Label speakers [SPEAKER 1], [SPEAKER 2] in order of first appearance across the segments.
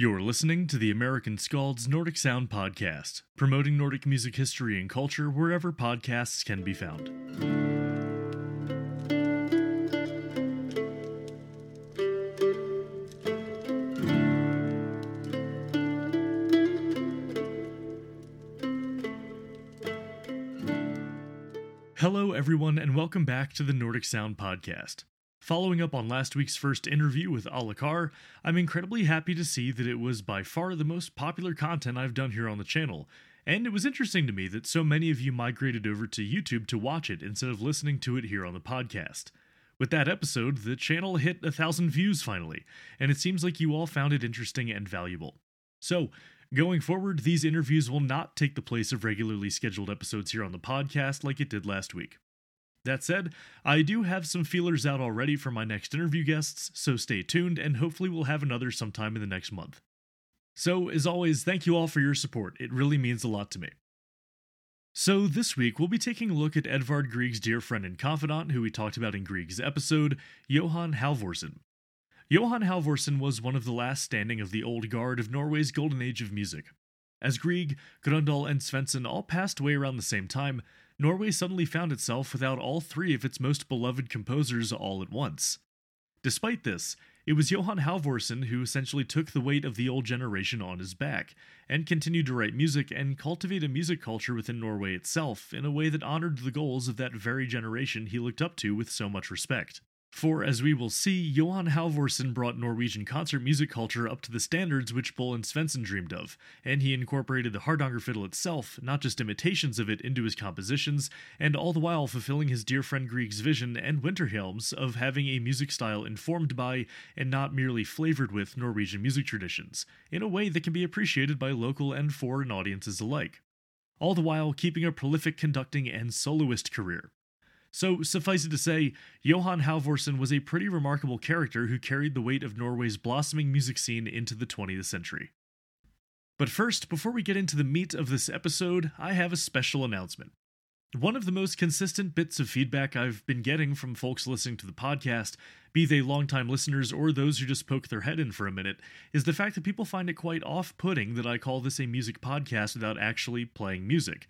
[SPEAKER 1] You're listening to the American Skald's Nordic Sound Podcast, promoting Nordic music history and culture wherever podcasts can be found. Hello, everyone, and welcome back to the Nordic Sound Podcast. Following up on last week's first interview with Alakar, I'm incredibly happy to see that it was by far the most popular content I've done here on the channel, and it was interesting to me that so many of you migrated over to YouTube to watch it instead of listening to it here on the podcast. With that episode, the channel hit a thousand views finally, and it seems like you all found it interesting and valuable. So, going forward, these interviews will not take the place of regularly scheduled episodes here on the podcast like it did last week. That said, I do have some feelers out already for my next interview guests, so stay tuned and hopefully we'll have another sometime in the next month. So, as always, thank you all for your support. It really means a lot to me. So, this week we'll be taking a look at Edvard Grieg's dear friend and confidant, who we talked about in Grieg's episode, Johan Halvorsen. Johan Halvorsen was one of the last standing of the old guard of Norway's golden age of music. As Grieg, Grøndahl, and Svendsen all passed away around the same time, Norway suddenly found itself without all three of its most beloved composers all at once. Despite this, it was Johan Halvorsen who essentially took the weight of the old generation on his back, and continued to write music and cultivate a music culture within Norway itself in a way that honored the goals of that very generation he looked up to with so much respect. For, as we will see, Johan Halvorsen brought Norwegian concert music culture up to the standards which Bull and Svendsen dreamed of, and he incorporated the Hardanger fiddle itself, not just imitations of it, into his compositions, and all the while fulfilling his dear friend Grieg's vision and Winterhjelm's of having a music style informed by, and not merely flavored with, Norwegian music traditions, in a way that can be appreciated by local and foreign audiences alike. All the while keeping a prolific conducting and soloist career. So, suffice it to say, Johan Halvorsen was a pretty remarkable character who carried the weight of Norway's blossoming music scene into the 20th century. But first, before we get into the meat of this episode, I have a special announcement. One of the most consistent bits of feedback I've been getting from folks listening to the podcast, be they longtime listeners or those who just poke their head in for a minute, is the fact that people find it quite off putting that I call this a music podcast without actually playing music.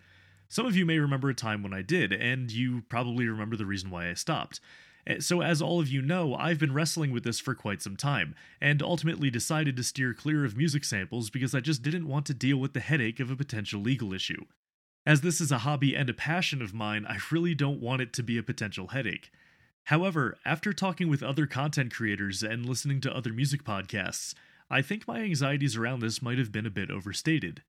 [SPEAKER 1] Some of you may remember a time when I did, and you probably remember the reason why I stopped. Eh, so, as all of you know, I've been wrestling with this for quite some time, and ultimately decided to steer clear of music samples because I just didn't want to deal with the headache of a potential legal issue. As this is a hobby and a passion of mine, I really don't want it to be a potential headache. However, after talking with other content creators and listening to other music podcasts, I think my anxieties around this might have been a bit overstated.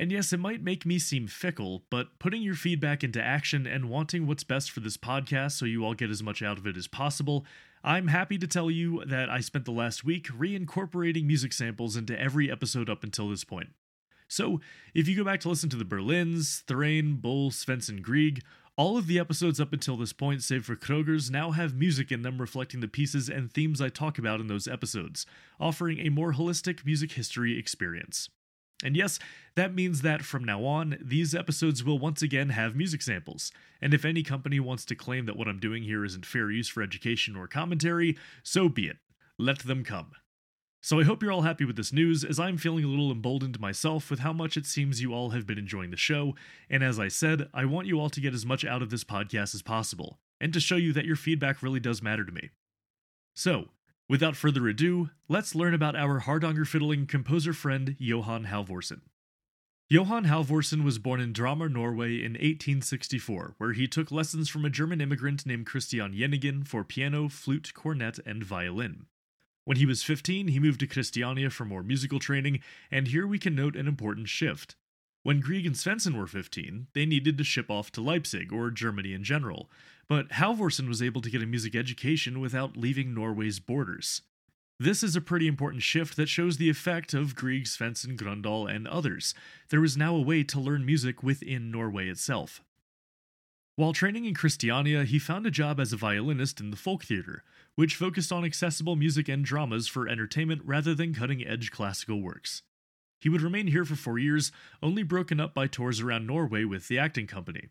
[SPEAKER 1] And yes, it might make me seem fickle, but putting your feedback into action and wanting what's best for this podcast so you all get as much out of it as possible, I'm happy to tell you that I spent the last week reincorporating music samples into every episode up until this point. So, if you go back to listen to the Berlins, Thrane, Bull, Svendsen, Grieg, all of the episodes up until this point, save for Kroger's, now have music in them reflecting the pieces and themes I talk about in those episodes, offering a more holistic music history experience. And yes, that means that from now on, these episodes will once again have music samples. And if any company wants to claim that what I'm doing here isn't fair use for education or commentary, so be it. Let them come. So I hope you're all happy with this news, as I'm feeling a little emboldened myself with how much it seems you all have been enjoying the show, and as I said, I want you all to get as much out of this podcast as possible, and to show you that your feedback really does matter to me. So, Without further ado, let's learn about our Hardanger fiddling composer friend Johan Halvorsen. Johan Halvorsen was born in Drammen, Norway in 1864, where he took lessons from a German immigrant named Christian Jennegen for piano, flute, cornet, and violin. When he was 15, he moved to Christiania for more musical training, and here we can note an important shift. When Grieg and Svendsen were 15, they needed to ship off to Leipzig, or Germany in general, but Halvorsen was able to get a music education without leaving Norway's borders. This is a pretty important shift that shows the effect of Grieg, Svendsen, Grøndahl, and others. There was now a way to learn music within Norway itself. While training in Christiania, he found a job as a violinist in the folk theater, which focused on accessible music and dramas for entertainment rather than cutting edge classical works. He would remain here for four years, only broken up by tours around Norway with the acting company.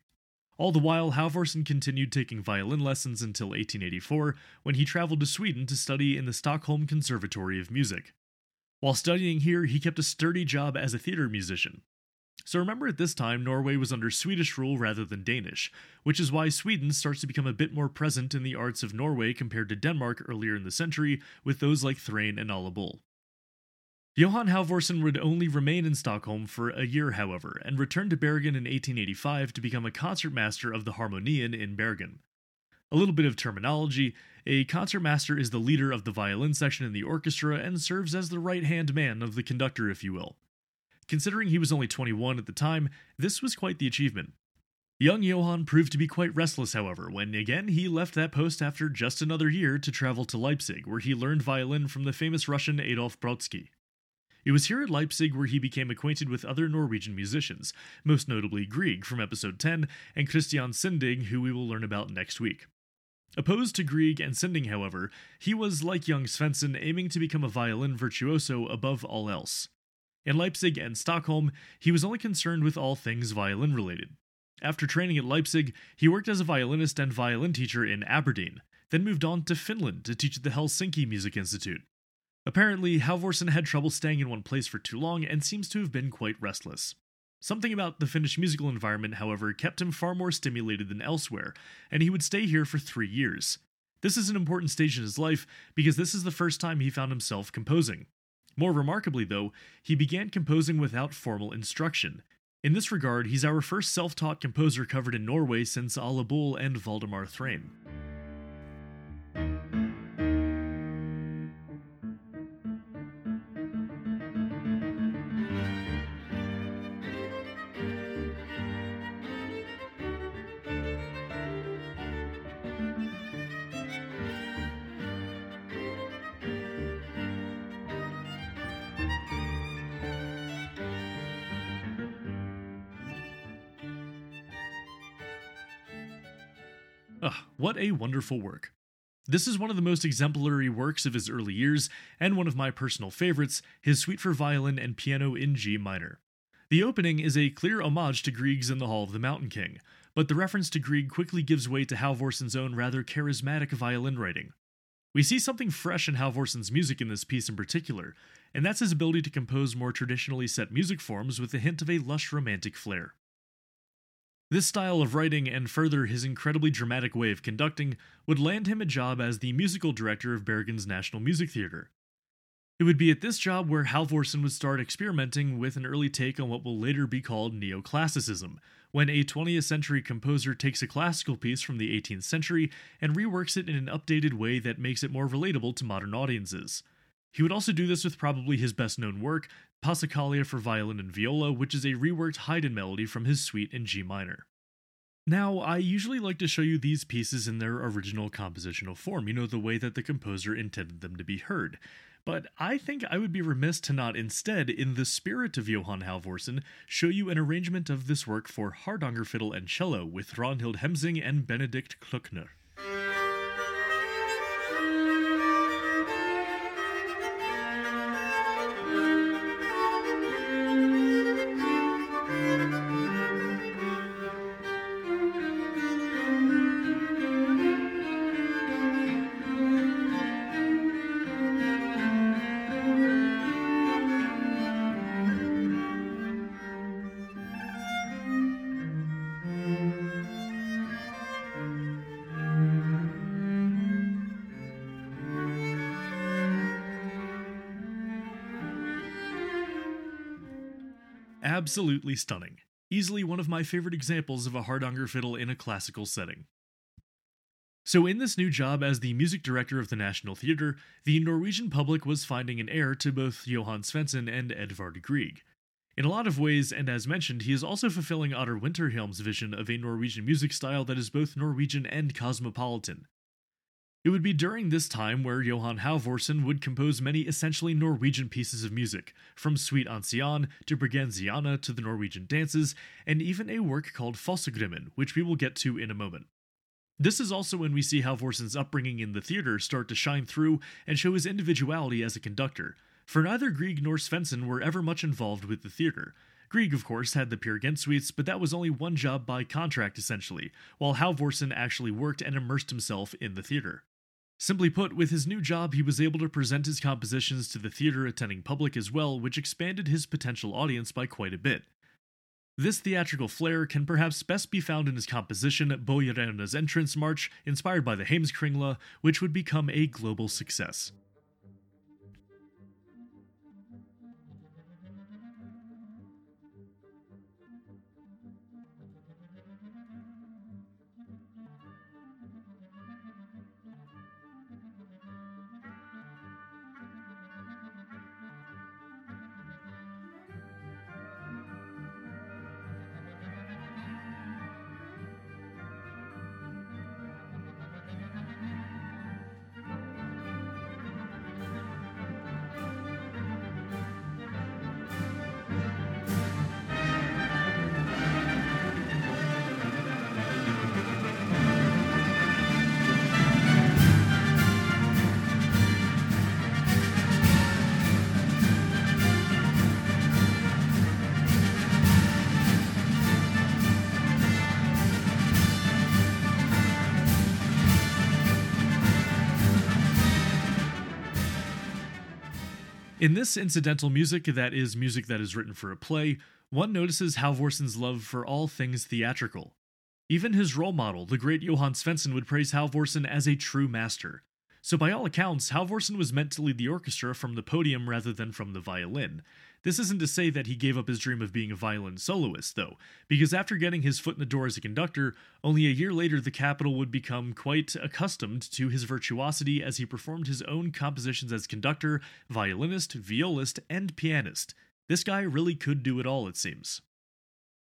[SPEAKER 1] All the while, Halvorsen continued taking violin lessons until 1884, when he traveled to Sweden to study in the Stockholm Conservatory of Music. While studying here, he kept a sturdy job as a theatre musician. So remember at this time, Norway was under Swedish rule rather than Danish, which is why Sweden starts to become a bit more present in the arts of Norway compared to Denmark earlier in the century, with those like Thrane and Ole Bull. Johan Halvorsen would only remain in Stockholm for a year, however, and returned to Bergen in 1885 to become a concertmaster of the Harmonien in Bergen. A little bit of terminology a concertmaster is the leader of the violin section in the orchestra and serves as the right hand man of the conductor, if you will. Considering he was only 21 at the time, this was quite the achievement. Young Johan proved to be quite restless, however, when again he left that post after just another year to travel to Leipzig, where he learned violin from the famous Russian Adolf Brodsky. It was here at Leipzig where he became acquainted with other Norwegian musicians, most notably Grieg from episode 10 and Christian Sinding, who we will learn about next week. Opposed to Grieg and Sinding, however, he was, like young Svendsen, aiming to become a violin virtuoso above all else. In Leipzig and Stockholm, he was only concerned with all things violin related. After training at Leipzig, he worked as a violinist and violin teacher in Aberdeen, then moved on to Finland to teach at the Helsinki Music Institute. Apparently, Halvorsen had trouble staying in one place for too long and seems to have been quite restless. Something about the Finnish musical environment, however, kept him far more stimulated than elsewhere, and he would stay here for three years. This is an important stage in his life because this is the first time he found himself composing. More remarkably, though, he began composing without formal instruction. In this regard, he's our first self taught composer covered in Norway since Ole Bull and Valdemar Thrane. Ugh, what a wonderful work. This is one of the most exemplary works of his early years, and one of my personal favorites, his Suite for Violin and Piano in G minor. The opening is a clear homage to Grieg's In the Hall of the Mountain King, but the reference to Grieg quickly gives way to Halvorsen's own rather charismatic violin writing. We see something fresh in Halvorsen's music in this piece in particular, and that's his ability to compose more traditionally set music forms with a hint of a lush romantic flair. This style of writing, and further his incredibly dramatic way of conducting, would land him a job as the musical director of Bergen's National Music Theatre. It would be at this job where Halvorsen would start experimenting with an early take on what will later be called neoclassicism, when a 20th century composer takes a classical piece from the 18th century and reworks it in an updated way that makes it more relatable to modern audiences. He would also do this with probably his best known work, Passacaglia for violin and viola, which is a reworked Haydn melody from his suite in G minor. Now, I usually like to show you these pieces in their original compositional form, you know, the way that the composer intended them to be heard. But I think I would be remiss to not instead, in the spirit of Johan Halvorsen, show you an arrangement of this work for Hardanger fiddle and cello with Ragnhild Hemsing and Benedikt Klöckner. Absolutely stunning. Easily one of my favorite examples of a Hardanger fiddle in a classical setting. So, in this new job as the music director of the National Theatre, the Norwegian public was finding an heir to both Johan Svendsen and Edvard Grieg. In a lot of ways, and as mentioned, he is also fulfilling Ottar Winterhjelm's vision of a Norwegian music style that is both Norwegian and cosmopolitan, it would be during this time where Johan Halvorsen would compose many essentially Norwegian pieces of music, from Suite Ancien to Bergensiana to the Norwegian dances, and even a work called Fossegrimen, which we will get to in a moment. This is also when we see Halvorsen's upbringing in the theatre start to shine through and show his individuality as a conductor, for neither Grieg nor Svendsen were ever much involved with the theatre. Grieg, of course, had the Gynt suites, but that was only one job by contract essentially, while Halvorsen actually worked and immersed himself in the theatre. Simply put, with his new job, he was able to present his compositions to the theater attending public as well, which expanded his potential audience by quite a bit. This theatrical flair can perhaps best be found in his composition Boyarena's Entrance March, inspired by the Heimskringla, which would become a global success. In this incidental music, that is music that is written for a play, one notices Halvorsen's love for all things theatrical. Even his role model, the great Johan Svendsen, would praise Halvorsen as a true master. So, by all accounts, Halvorsen was meant to lead the orchestra from the podium rather than from the violin, this isn't to say that he gave up his dream of being a violin soloist, though, because after getting his foot in the door as a conductor, only a year later the Capitol would become quite accustomed to his virtuosity as he performed his own compositions as conductor, violinist, violist, and pianist. This guy really could do it all, it seems.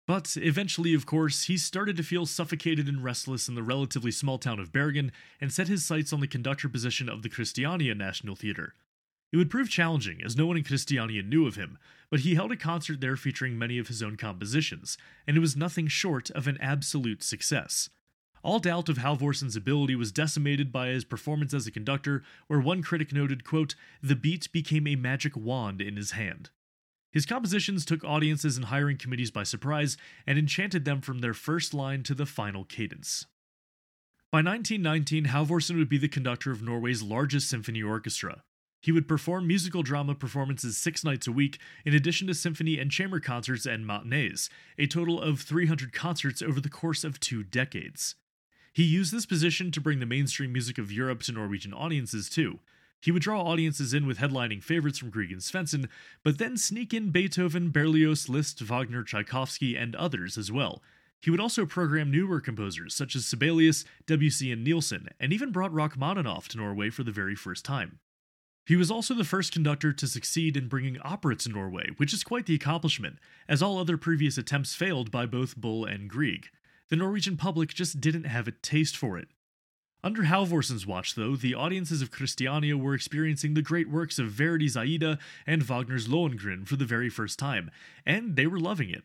[SPEAKER 1] But eventually, of course, he started to feel suffocated and restless in the relatively small town of Bergen and set his sights on the conductor position of the Christiania National Theatre. It would prove challenging, as no one in Christiania knew of him, but he held a concert there featuring many of his own compositions, and it was nothing short of an absolute success. All doubt of Halvorsen's ability was decimated by his performance as a conductor, where one critic noted, quote, the beat became a magic wand in his hand. His compositions took audiences and hiring committees by surprise and enchanted them from their first line to the final cadence. By 1919, Halvorsen would be the conductor of Norway's largest symphony orchestra. He would perform musical drama performances six nights a week, in addition to symphony and chamber concerts and matinees, a total of 300 concerts over the course of two decades. He used this position to bring the mainstream music of Europe to Norwegian audiences, too. He would draw audiences in with headlining favorites from Grieg and Svendsen, but then sneak in Beethoven, Berlioz, Liszt, Wagner, Tchaikovsky, and others as well. He would also program newer composers such as Sibelius, Debussy, and Nielsen, and even brought Rachmaninoff to Norway for the very first time. He was also the first conductor to succeed in bringing opera to Norway, which is quite the accomplishment, as all other previous attempts failed by both Bull and Grieg. The Norwegian public just didn't have a taste for it. Under Halvorsen's watch, though, the audiences of Christiania were experiencing the great works of Verdi's Aida and Wagner's Lohengrin for the very first time, and they were loving it.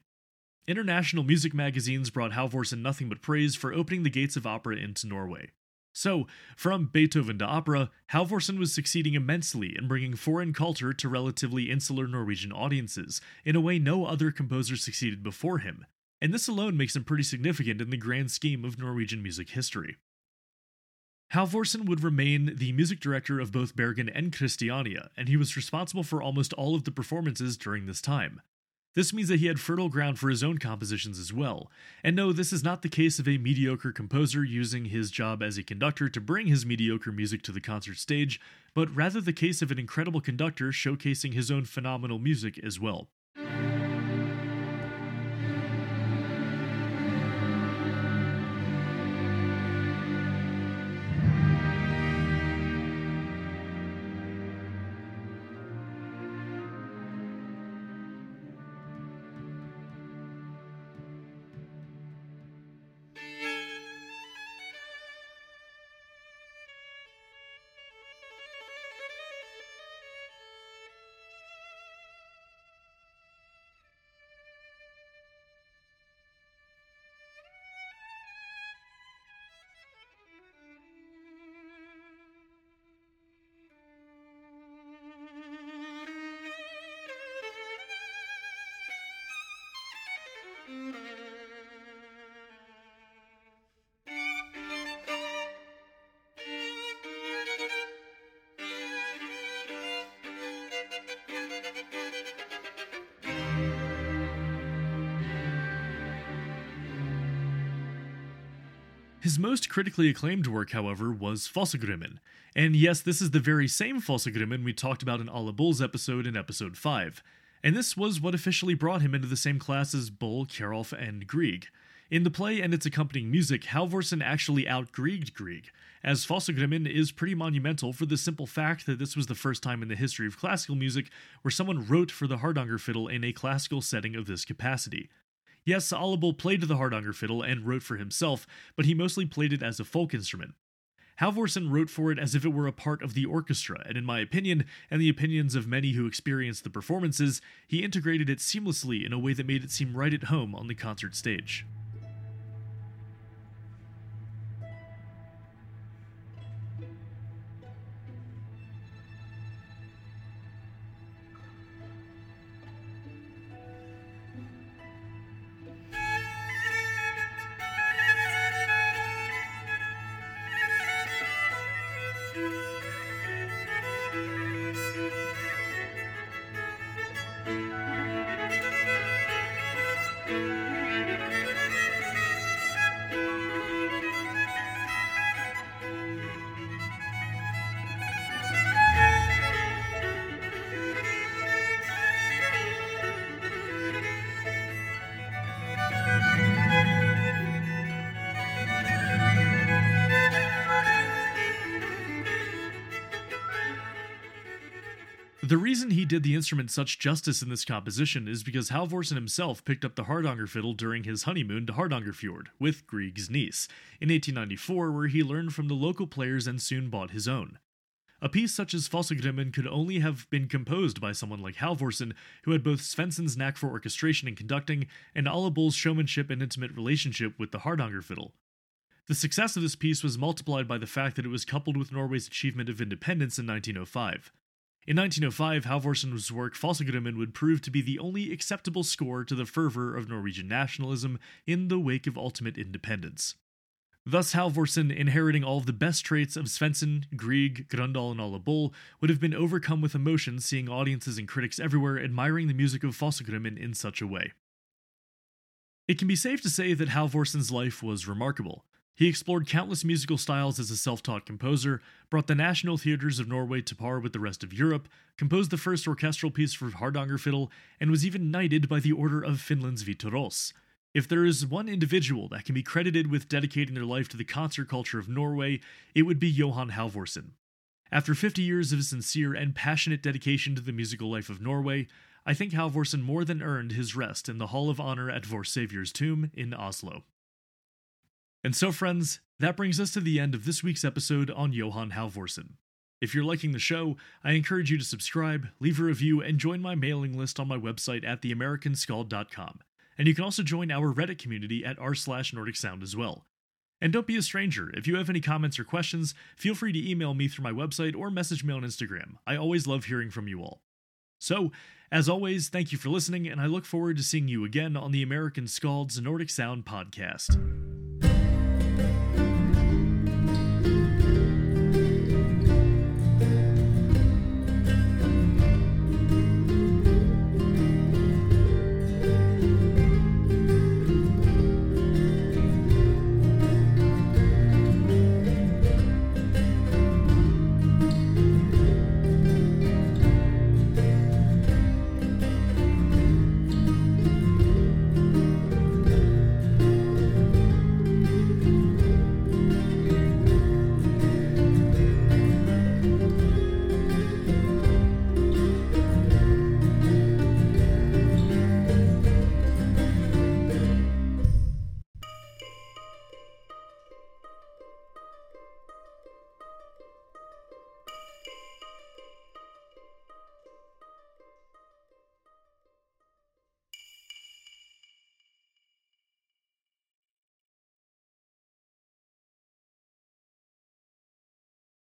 [SPEAKER 1] International music magazines brought Halvorsen nothing but praise for opening the gates of opera into Norway. So, from Beethoven to opera, Halvorsen was succeeding immensely in bringing foreign culture to relatively insular Norwegian audiences, in a way no other composer succeeded before him, and this alone makes him pretty significant in the grand scheme of Norwegian music history. Halvorsen would remain the music director of both Bergen and Christiania, and he was responsible for almost all of the performances during this time. This means that he had fertile ground for his own compositions as well. And no, this is not the case of a mediocre composer using his job as a conductor to bring his mediocre music to the concert stage, but rather the case of an incredible conductor showcasing his own phenomenal music as well. His most critically acclaimed work, however, was Fossegrimen. And yes, this is the very same Fossegrimen we talked about in Ole Bull's episode in episode 5. And this was what officially brought him into the same class as Bull, Kjerulf, and Grieg. In the play and its accompanying music, Halvorsen actually out-Grieged Grieg, as Fossegrimen is pretty monumental for the simple fact that this was the first time in the history of classical music where someone wrote for the Hardanger fiddle in a classical setting of this capacity. Yes, Ole played the Hardanger fiddle and wrote for himself, but he mostly played it as a folk instrument. Halvorsen wrote for it as if it were a part of the orchestra, and in my opinion, and the opinions of many who experienced the performances, he integrated it seamlessly in a way that made it seem right at home on the concert stage. The reason he did the instrument such justice in this composition is because Halvorsen himself picked up the Hardanger fiddle during his honeymoon to Hardangerfjord with Grieg's niece in 1894, where he learned from the local players and soon bought his own. A piece such as Fossegrimen could only have been composed by someone like Halvorsen, who had both Svendsen's knack for orchestration and conducting, and Ole Bull's showmanship and intimate relationship with the Hardanger fiddle. The success of this piece was multiplied by the fact that it was coupled with Norway's achievement of independence in 1905. In 1905, Halvorsen's work Fossegrimen would prove to be the only acceptable score to the fervor of Norwegian nationalism in the wake of ultimate independence. Thus, Halvorsen, inheriting all of the best traits of Svendsen, Grieg, Grøndahl, and Bull, would have been overcome with emotion seeing audiences and critics everywhere admiring the music of Fossegrimen in such a way. It can be safe to say that Halvorsen's life was remarkable. He explored countless musical styles as a self taught composer, brought the national theaters of Norway to par with the rest of Europe, composed the first orchestral piece for Hardanger fiddle, and was even knighted by the Order of Finland's Vita Ros. If there is one individual that can be credited with dedicating their life to the concert culture of Norway, it would be Johan Halvorsen. After 50 years of sincere and passionate dedication to the musical life of Norway, I think Halvorsen more than earned his rest in the Hall of Honor at Vår Savior's tomb in Oslo. And so, friends, that brings us to the end of this week's episode on Johan Halvorsen. If you're liking the show, I encourage you to subscribe, leave a review, and join my mailing list on my website at theamericanskald.com. And you can also join our Reddit community at r slash Nordic Sound as well. And don't be a stranger. If you have any comments or questions, feel free to email me through my website or message me on Instagram. I always love hearing from you all. So, as always, thank you for listening, and I look forward to seeing you again on the American Skald's Nordic Sound podcast.